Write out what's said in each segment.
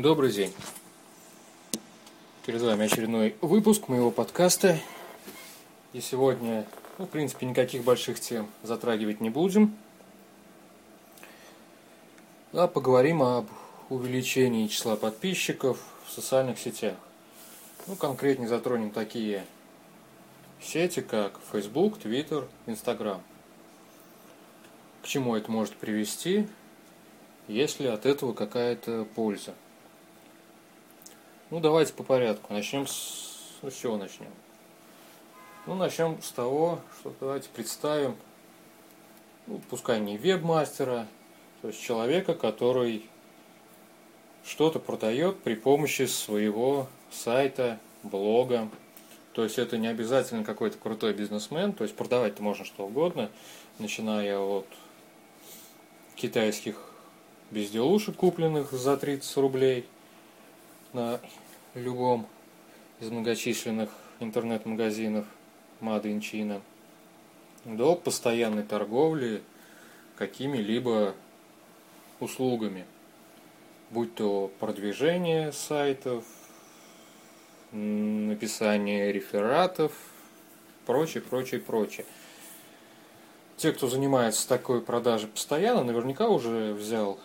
Добрый день. Перед вами очередной выпуск моего подкаста. И сегодня, ну, в принципе, никаких больших тем затрагивать не будем. А поговорим об увеличении числа подписчиков в социальных сетях. Ну, конкретнее затронем такие сети, как Facebook, Twitter, Instagram. К чему это может привести, если от этого какая-то польза. Ну, давайте по порядку. Начнем с... Ну, с чего начнем? Ну, начнем с того, что давайте представим, ну, пускай не веб-мастера, то есть человека, который что-то продает при помощи своего сайта, блога. То есть это не обязательно какой-то крутой бизнесмен, то есть продавать-то можно что угодно, начиная от китайских безделушек, купленных за 30 рублей – на любом из многочисленных интернет-магазинов China до постоянной торговли какими-либо услугами, будь то продвижение сайтов, написание рефератов, прочее, прочее, прочее. Те, кто занимается такой продажей постоянно, наверняка уже взял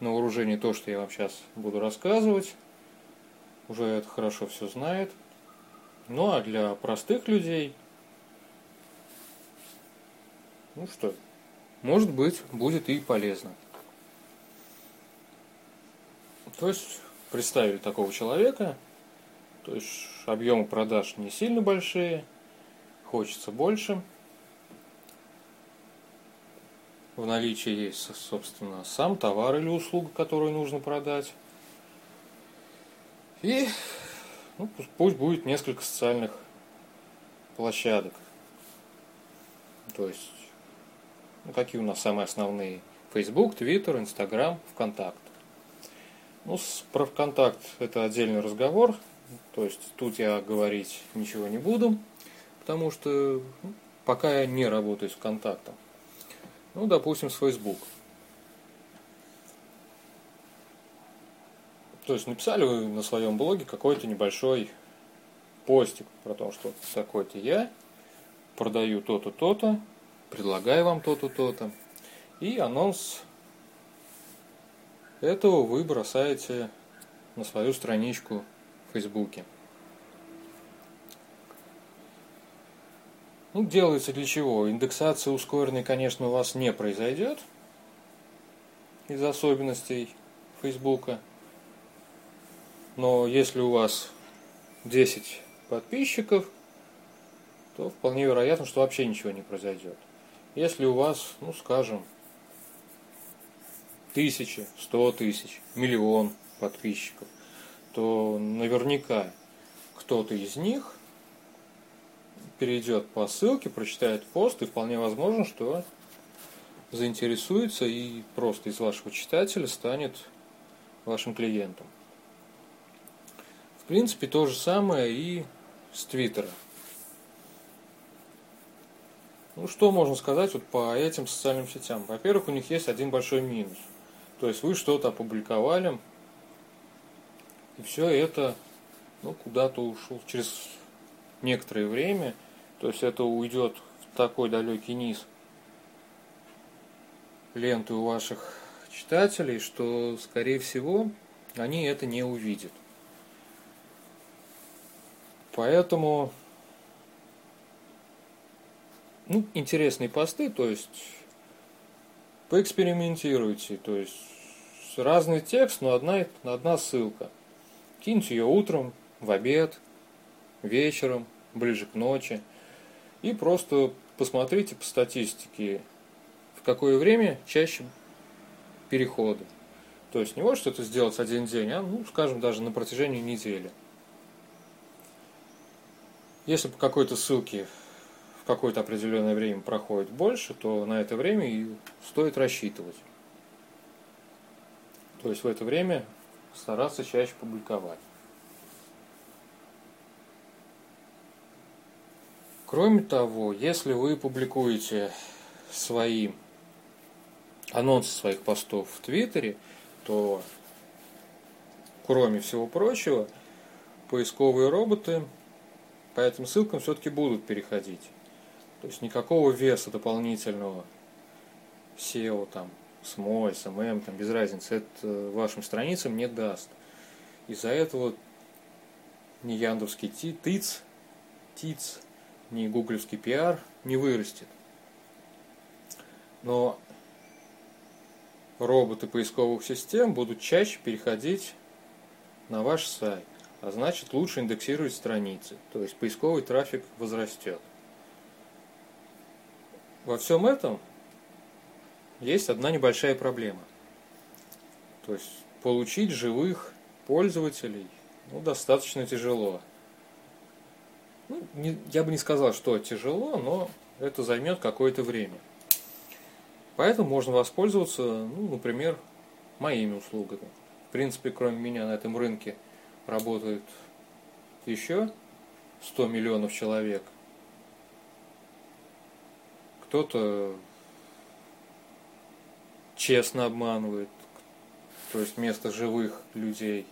на вооружение то, что я вам сейчас буду рассказывать уже это хорошо все знает. Ну а для простых людей, ну что, может быть, будет и полезно. То есть представили такого человека, то есть объемы продаж не сильно большие, хочется больше. В наличии есть, собственно, сам товар или услуга, которую нужно продать. И ну, пусть, будет несколько социальных площадок. То есть, ну, какие у нас самые основные? Facebook, Twitter, Instagram, ВКонтакт. Ну, с, про ВКонтакт это отдельный разговор. То есть тут я говорить ничего не буду, потому что ну, пока я не работаю с ВКонтактом. Ну, допустим, с Facebook. То есть написали вы на своем блоге какой-то небольшой постик про то, что такой-то я, продаю то-то, то-то, предлагаю вам то-то, то-то. И анонс этого вы бросаете на свою страничку в Фейсбуке. Ну, делается для чего? Индексация ускоренной, конечно, у вас не произойдет из особенностей Фейсбука – но если у вас 10 подписчиков, то вполне вероятно, что вообще ничего не произойдет. Если у вас, ну скажем, тысячи, сто тысяч, миллион подписчиков, то наверняка кто-то из них перейдет по ссылке, прочитает пост, и вполне возможно, что заинтересуется и просто из вашего читателя станет вашим клиентом. В принципе, то же самое и с Твиттера. Ну, что можно сказать вот по этим социальным сетям? Во-первых, у них есть один большой минус. То есть вы что-то опубликовали, и все это ну, куда-то ушло через некоторое время. То есть это уйдет в такой далекий низ ленты у ваших читателей, что, скорее всего, они это не увидят. Поэтому ну, интересные посты, то есть поэкспериментируйте, то есть разный текст, но одна, одна ссылка. Киньте ее утром, в обед, вечером, ближе к ночи. И просто посмотрите по статистике, в какое время чаще переходы. То есть не вот что-то сделать один день, а, ну, скажем, даже на протяжении недели. Если по какой-то ссылке в какое-то определенное время проходит больше, то на это время и стоит рассчитывать. То есть в это время стараться чаще публиковать. Кроме того, если вы публикуете свои анонсы своих постов в Твиттере, то кроме всего прочего, поисковые роботы по этим ссылкам все-таки будут переходить. То есть никакого веса дополнительного SEO там, SMO, SMM, там, без разницы, это вашим страницам не даст. Из-за этого ни яндовский ТИЦ, ТИЦ, ни гуглевский пиар не вырастет. Но роботы поисковых систем будут чаще переходить на ваш сайт, а значит лучше индексировать страницы, то есть поисковый трафик возрастет. Во всем этом есть одна небольшая проблема. То есть получить живых пользователей ну, достаточно тяжело. Ну, не, я бы не сказал, что тяжело, но это займет какое-то время. Поэтому можно воспользоваться, ну, например, моими услугами. В принципе, кроме меня на этом рынке работает еще 100 миллионов человек. Кто-то честно обманывает, то есть вместо живых людей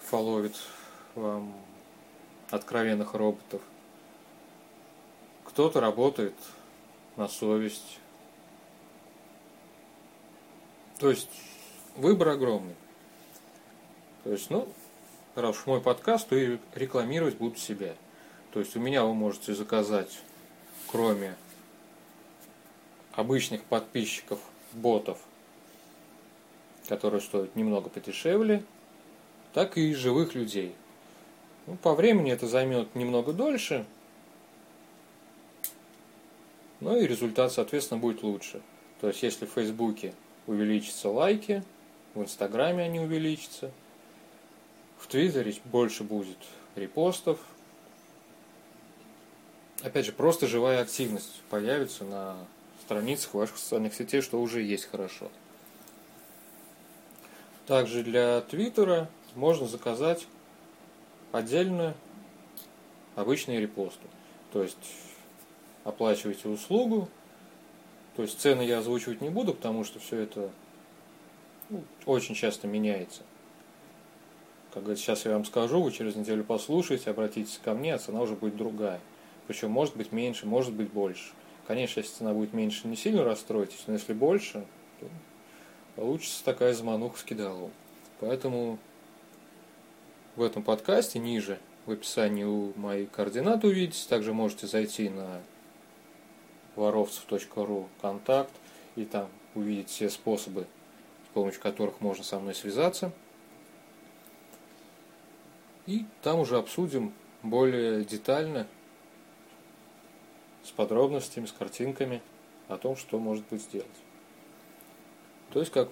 фоловит вам откровенных роботов. Кто-то работает на совесть. То есть выбор огромный. То есть, ну, раз уж мой подкаст, то и рекламировать буду себя. То есть у меня вы можете заказать, кроме обычных подписчиков, ботов, которые стоят немного подешевле, так и живых людей. Ну, по времени это займет немного дольше, но и результат, соответственно, будет лучше. То есть, если в Фейсбуке увеличатся лайки, в Инстаграме они увеличатся, в Твиттере больше будет репостов. Опять же, просто живая активность появится на страницах ваших социальных сетей, что уже есть хорошо. Также для Твиттера можно заказать отдельно обычные репосты. То есть оплачиваете услугу. То есть цены я озвучивать не буду, потому что все это ну, очень часто меняется. Как говорится, сейчас я вам скажу, вы через неделю послушаете, обратитесь ко мне, а цена уже будет другая. Причем может быть меньше, может быть больше. Конечно, если цена будет меньше, не сильно расстроитесь, но если больше, то получится такая замануха с кидалом. Поэтому в этом подкасте ниже в описании у мои координаты увидите. Также можете зайти на воровцев.ру контакт и там увидеть все способы, с помощью которых можно со мной связаться. И там уже обсудим более детально, с подробностями, с картинками о том, что может быть сделать. То есть, как,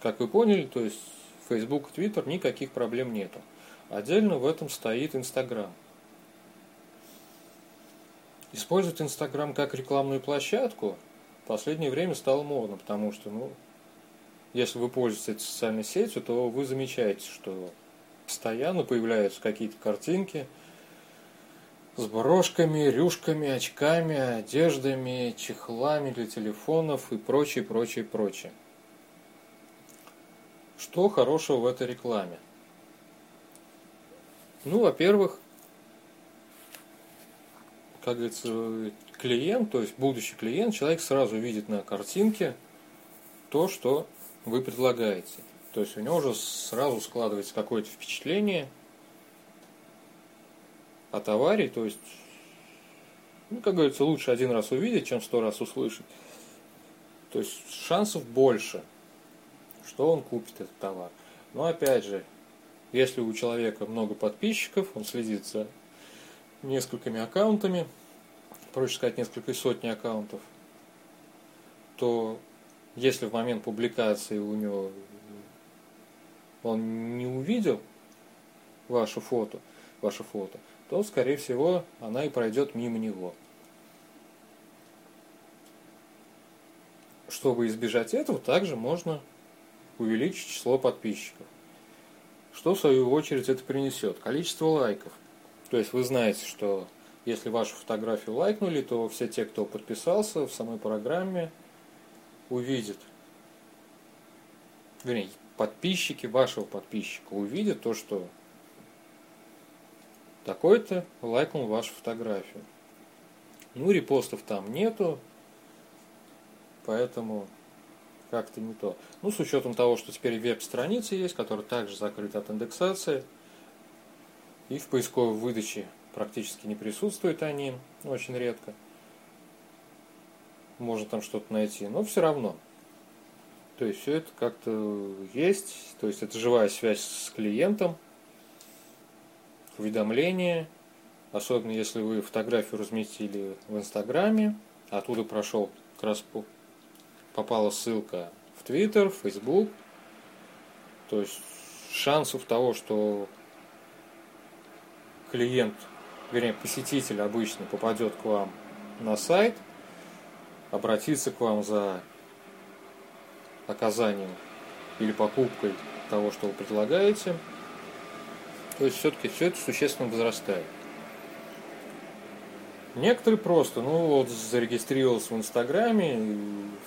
как вы поняли, то есть Facebook и Twitter никаких проблем нету. Отдельно в этом стоит Instagram. Использовать Instagram как рекламную площадку в последнее время стало модно, потому что, ну, если вы пользуетесь этой социальной сетью, то вы замечаете, что постоянно появляются какие-то картинки с брошками, рюшками, очками, одеждами, чехлами для телефонов и прочее, прочее, прочее. Что хорошего в этой рекламе? Ну, во-первых, как говорится, клиент, то есть будущий клиент, человек сразу видит на картинке то, что вы предлагаете. То есть у него уже сразу складывается какое-то впечатление о товаре, то есть, ну, как говорится, лучше один раз увидеть, чем сто раз услышать. То есть шансов больше – что он купит этот товар. Но опять же, если у человека много подписчиков, он следит за несколькими аккаунтами, проще сказать, несколько сотни аккаунтов, то если в момент публикации у него он не увидел ваше фото, ваше фото, то, скорее всего, она и пройдет мимо него. Чтобы избежать этого, также можно увеличить число подписчиков. Что в свою очередь это принесет? Количество лайков. То есть вы знаете, что если вашу фотографию лайкнули, то все те, кто подписался в самой программе, увидят вернее, подписчики вашего подписчика увидят то, что такой-то лайкнул вашу фотографию. Ну, репостов там нету, поэтому как-то не то. Ну, с учетом того, что теперь веб-страницы есть, которые также закрыты от индексации, и в поисковой выдаче практически не присутствуют они, очень редко. Можно там что-то найти, но все равно. То есть все это как-то есть, то есть это живая связь с клиентом, уведомления, особенно если вы фотографию разместили в Инстаграме, оттуда прошел как раз попала ссылка в Твиттер, Фейсбук. То есть шансов того, что клиент, вернее, посетитель обычно попадет к вам на сайт, обратиться к вам за оказанием или покупкой того, что вы предлагаете. То есть все-таки все это существенно возрастает. Некоторые просто, ну вот зарегистрировался в Инстаграме,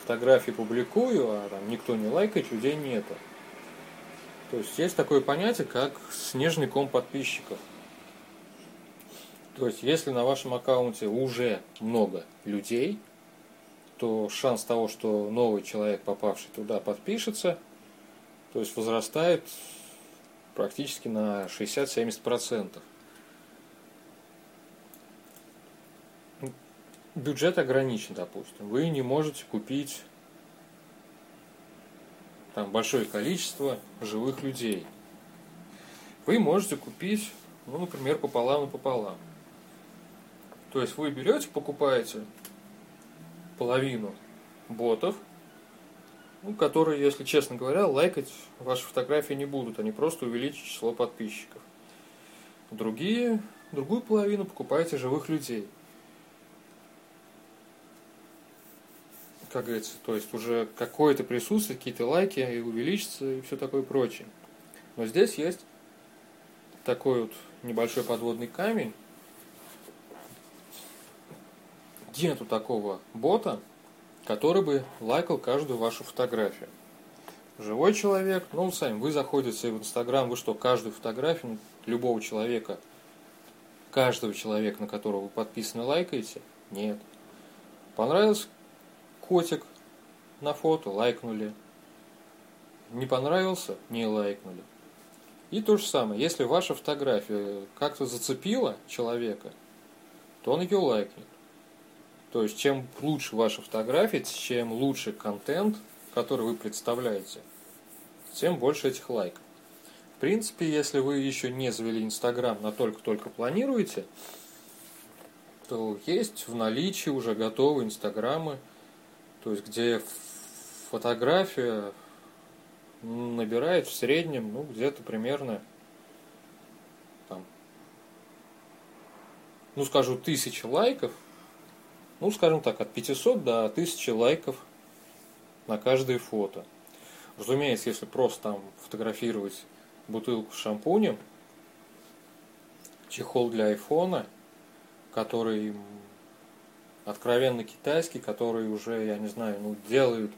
фотографии публикую, а там никто не лайкает, людей нету. То есть есть такое понятие, как снежный ком подписчиков. То есть если на вашем аккаунте уже много людей, то шанс того, что новый человек, попавший туда, подпишется, то есть возрастает практически на 60-70% бюджет ограничен, допустим. Вы не можете купить там большое количество живых людей. Вы можете купить, ну, например, пополам и пополам. То есть вы берете, покупаете половину ботов, ну, которые, если честно говоря, лайкать ваши фотографии не будут, они просто увеличат число подписчиков. Другие, другую половину покупаете живых людей – как говорится, то есть уже какое-то присутствие, какие-то лайки и увеличится и все такое прочее. Но здесь есть такой вот небольшой подводный камень. Нету такого бота, который бы лайкал каждую вашу фотографию. Живой человек, ну, сами, вы заходите в Инстаграм, вы что, каждую фотографию любого человека, каждого человека, на которого вы подписаны, лайкаете? Нет. Понравилось котик на фото, лайкнули. Не понравился, не лайкнули. И то же самое, если ваша фотография как-то зацепила человека, то он ее лайкнет. То есть, чем лучше ваша фотография, чем лучше контент, который вы представляете, тем больше этих лайков. В принципе, если вы еще не завели Инстаграм, но только-только планируете, то есть в наличии уже готовые Инстаграмы – то есть где фотография набирает в среднем, ну, где-то примерно, там, ну, скажу, тысячи лайков, ну, скажем так, от 500 до 1000 лайков на каждое фото. Разумеется, если просто там фотографировать бутылку с шампунем, чехол для айфона, который откровенно китайский, который уже, я не знаю, ну, делают,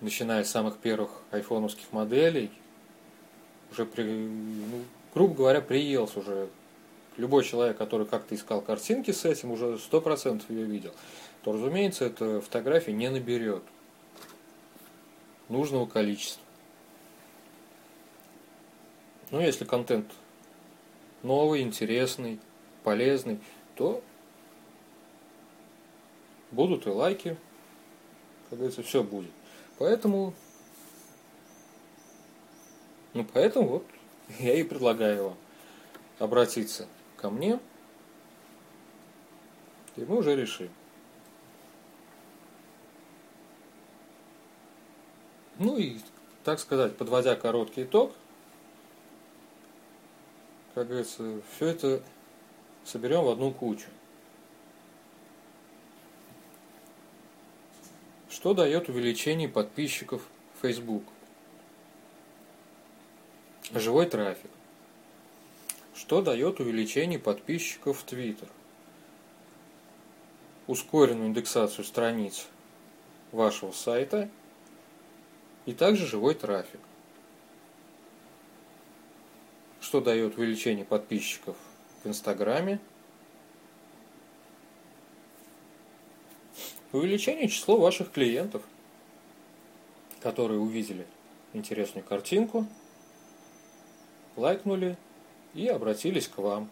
начиная с самых первых айфоновских моделей, уже, при, ну, грубо говоря, приелся уже. Любой человек, который как-то искал картинки с этим, уже сто процентов ее видел, то, разумеется, эта фотография не наберет нужного количества. Ну, если контент новый, интересный, полезный, то Будут и лайки. Как говорится, все будет. Поэтому, ну поэтому вот я и предлагаю вам обратиться ко мне, и мы уже решим. Ну и, так сказать, подводя короткий итог, как говорится, все это соберем в одну кучу. Что дает увеличение подписчиков Facebook? Живой трафик. Что дает увеличение подписчиков в Twitter? Ускоренную индексацию страниц вашего сайта и также живой трафик. что дает увеличение подписчиков в Инстаграме. Увеличение числа ваших клиентов, которые увидели интересную картинку, лайкнули и обратились к вам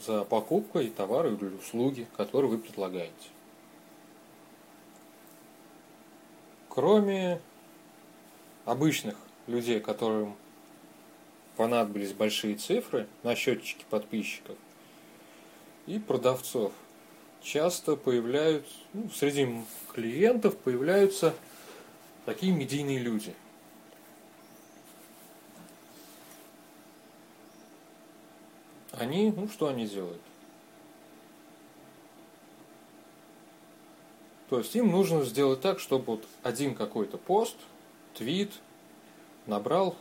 за покупкой товара или услуги, которые вы предлагаете. Кроме обычных людей, которым понадобились большие цифры на счетчике подписчиков и продавцов, часто появляются, ну, среди клиентов появляются такие медийные люди. Они, ну что они делают? То есть им нужно сделать так, чтобы вот один какой-то пост, твит набрал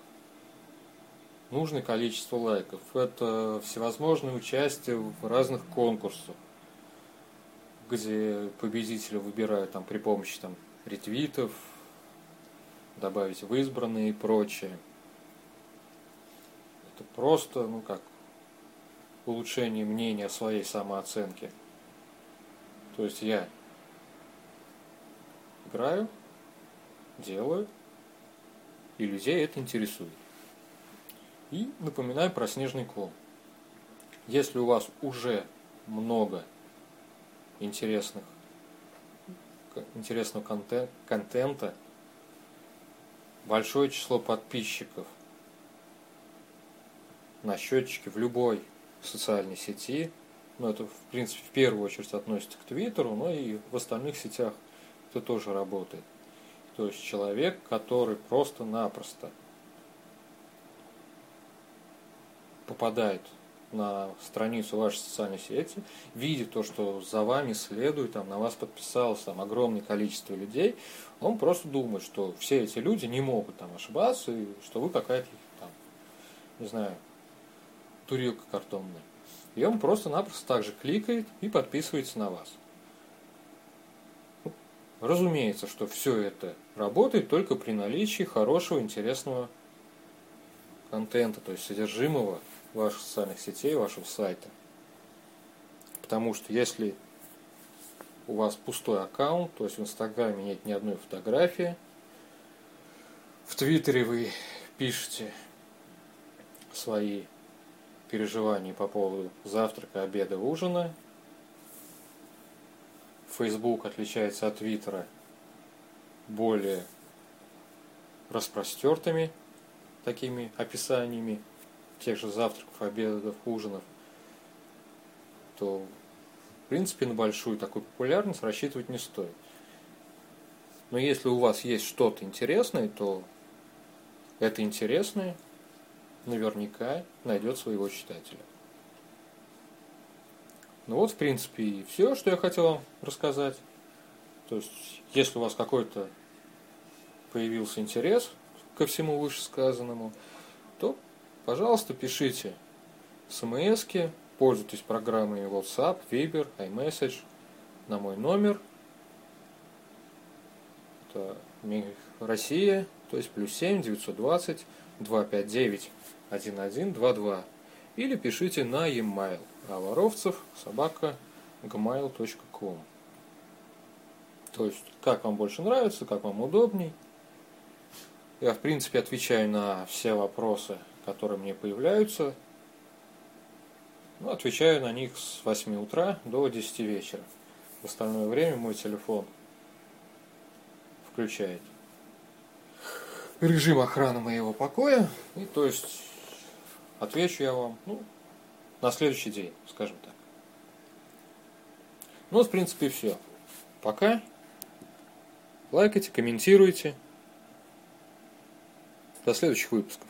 нужное количество лайков. Это всевозможные участия в разных конкурсах, где победителя выбирают там, при помощи там, ретвитов, добавить в избранные и прочее. Это просто, ну как, улучшение мнения о своей самооценке. То есть я играю, делаю, и людей это интересует. И напоминаю про снежный ком. Если у вас уже много интересных, интересного контента, большое число подписчиков на счетчике в любой социальной сети, ну это в принципе в первую очередь относится к Твиттеру, но и в остальных сетях это тоже работает. То есть человек, который просто-напросто попадает на страницу вашей социальной сети, видит то, что за вами следует, там, на вас подписалось там, огромное количество людей, он просто думает, что все эти люди не могут там ошибаться, и что вы какая-то, там, не знаю, турилка картонная. И он просто-напросто также кликает и подписывается на вас. Разумеется, что все это работает только при наличии хорошего, интересного контента, то есть содержимого ваших социальных сетей, вашего сайта. Потому что если у вас пустой аккаунт, то есть в Инстаграме нет ни одной фотографии, в Твиттере вы пишете свои переживания по поводу завтрака, обеда, ужина, Facebook отличается от Твиттера более распростертыми такими описаниями тех же завтраков, обедов, ужинов, то в принципе на большую такую популярность рассчитывать не стоит. Но если у вас есть что-то интересное, то это интересное наверняка найдет своего читателя. Ну вот, в принципе, и все, что я хотел вам рассказать. То есть, если у вас какой-то появился интерес ко всему вышесказанному, то, пожалуйста, пишите смс пользуйтесь программой WhatsApp, Viber, iMessage на мой номер. Это Россия, то есть плюс 7 920 259 1122. Или пишите на e-mail – а воровцев собака gmail.com. То есть, как вам больше нравится, как вам удобней. Я, в принципе, отвечаю на все вопросы, которые мне появляются. Ну, отвечаю на них с 8 утра до 10 вечера. В остальное время мой телефон включает режим охраны моего покоя. И то есть отвечу я вам, ну, на следующий день, скажем так. Ну, в принципе, все. Пока. Лайкайте, комментируйте. До следующих выпусков.